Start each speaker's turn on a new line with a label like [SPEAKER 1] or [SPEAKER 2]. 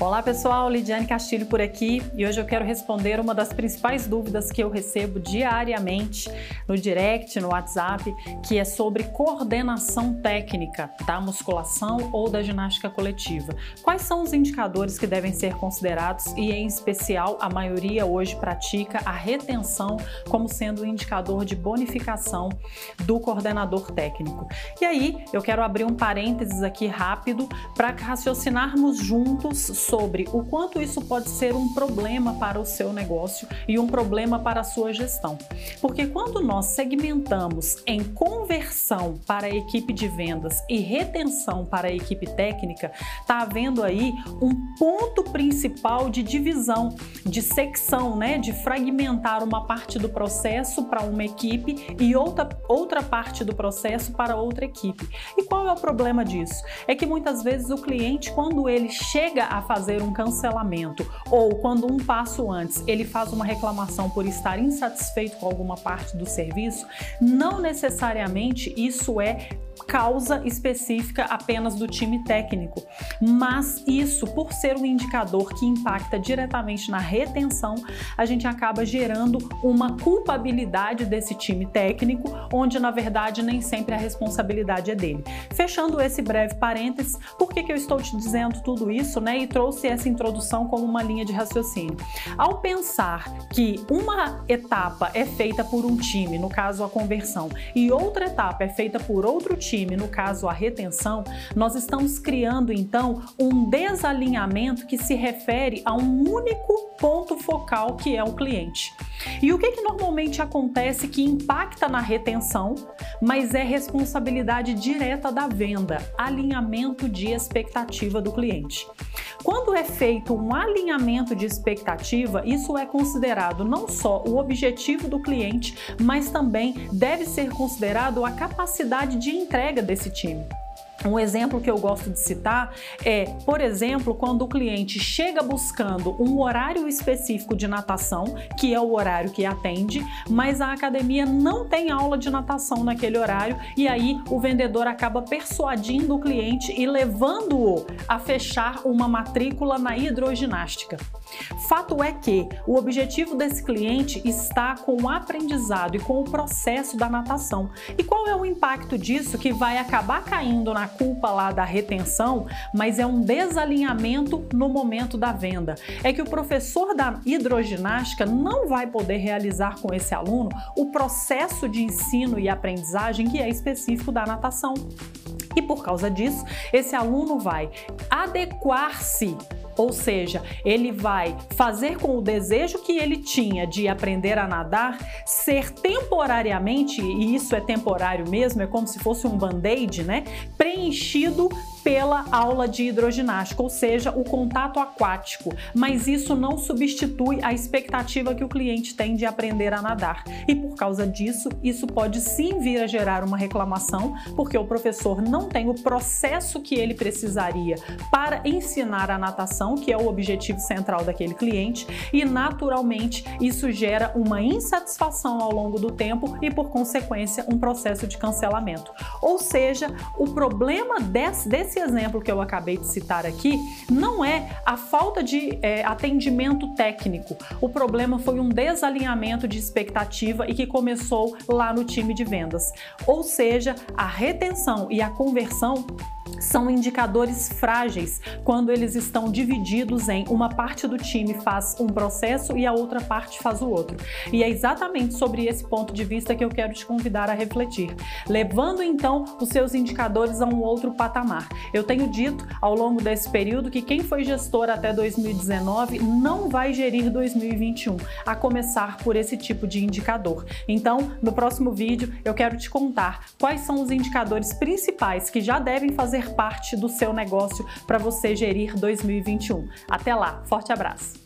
[SPEAKER 1] Olá pessoal, Lidiane Castilho por aqui e hoje eu quero responder uma das principais dúvidas que eu recebo diariamente no direct, no WhatsApp, que é sobre coordenação técnica da musculação ou da ginástica coletiva. Quais são os indicadores que devem ser considerados e, em especial, a maioria hoje pratica a retenção como sendo um indicador de bonificação do coordenador técnico. E aí eu quero abrir um parênteses aqui rápido para raciocinarmos juntos sobre o quanto isso pode ser um problema para o seu negócio e um problema para a sua gestão. Porque quando nós segmentamos em conversão para a equipe de vendas e retenção para a equipe técnica, está havendo aí um ponto principal de divisão, de secção, né, de fragmentar uma parte do processo para uma equipe e outra, outra parte do processo para outra equipe. E qual é o problema disso? É que muitas vezes o cliente, quando ele chega a fazer um cancelamento ou quando um passo antes ele faz uma reclamação por estar insatisfeito com alguma parte do serviço, não necessariamente isso é causa específica apenas do time técnico, mas isso, por ser um indicador que impacta diretamente na retenção, a gente acaba gerando uma culpabilidade desse time técnico, onde na verdade nem sempre a responsabilidade é dele. Fechando esse breve parênteses, por que, que eu estou te dizendo tudo isso, né? E trouxe essa introdução como uma linha de raciocínio. Ao pensar que uma etapa é feita por um time, no caso a conversão, e outra etapa é feita por outro time, time, no caso a retenção, nós estamos criando então um desalinhamento que se refere a um único ponto focal que é o cliente. E o que, que normalmente acontece que impacta na retenção, mas é responsabilidade direta da venda, alinhamento de expectativa do cliente. Quando é feito um alinhamento de expectativa, isso é considerado não só o objetivo do cliente, mas também deve ser considerado a capacidade de entrega desse time. Um exemplo que eu gosto de citar é, por exemplo, quando o cliente chega buscando um horário específico de natação, que é o horário que atende, mas a academia não tem aula de natação naquele horário e aí o vendedor acaba persuadindo o cliente e levando-o a fechar uma matrícula na hidroginástica. Fato é que o objetivo desse cliente está com o aprendizado e com o processo da natação. E qual é o impacto disso que vai acabar caindo na culpa lá da retenção, mas é um desalinhamento no momento da venda. É que o professor da hidroginástica não vai poder realizar com esse aluno o processo de ensino e aprendizagem que é específico da natação. E por causa disso, esse aluno vai adequar-se ou seja, ele vai fazer com o desejo que ele tinha de aprender a nadar ser temporariamente, e isso é temporário mesmo, é como se fosse um band-aid, né? Preenchido pela aula de hidroginástica, ou seja, o contato aquático, mas isso não substitui a expectativa que o cliente tem de aprender a nadar. E por causa disso, isso pode sim vir a gerar uma reclamação, porque o professor não tem o processo que ele precisaria para ensinar a natação, que é o objetivo central daquele cliente, e naturalmente isso gera uma insatisfação ao longo do tempo e, por consequência, um processo de cancelamento. Ou seja, o problema desse, esse exemplo que eu acabei de citar aqui não é a falta de é, atendimento técnico. O problema foi um desalinhamento de expectativa e que começou lá no time de vendas. Ou seja, a retenção e a conversão são indicadores frágeis quando eles estão divididos em uma parte do time faz um processo e a outra parte faz o outro. E é exatamente sobre esse ponto de vista que eu quero te convidar a refletir, levando então os seus indicadores a um outro patamar. Eu tenho dito ao longo desse período que quem foi gestor até 2019 não vai gerir 2021, a começar por esse tipo de indicador. Então, no próximo vídeo, eu quero te contar quais são os indicadores principais que já devem fazer parte do seu negócio para você gerir 2021. Até lá, forte abraço!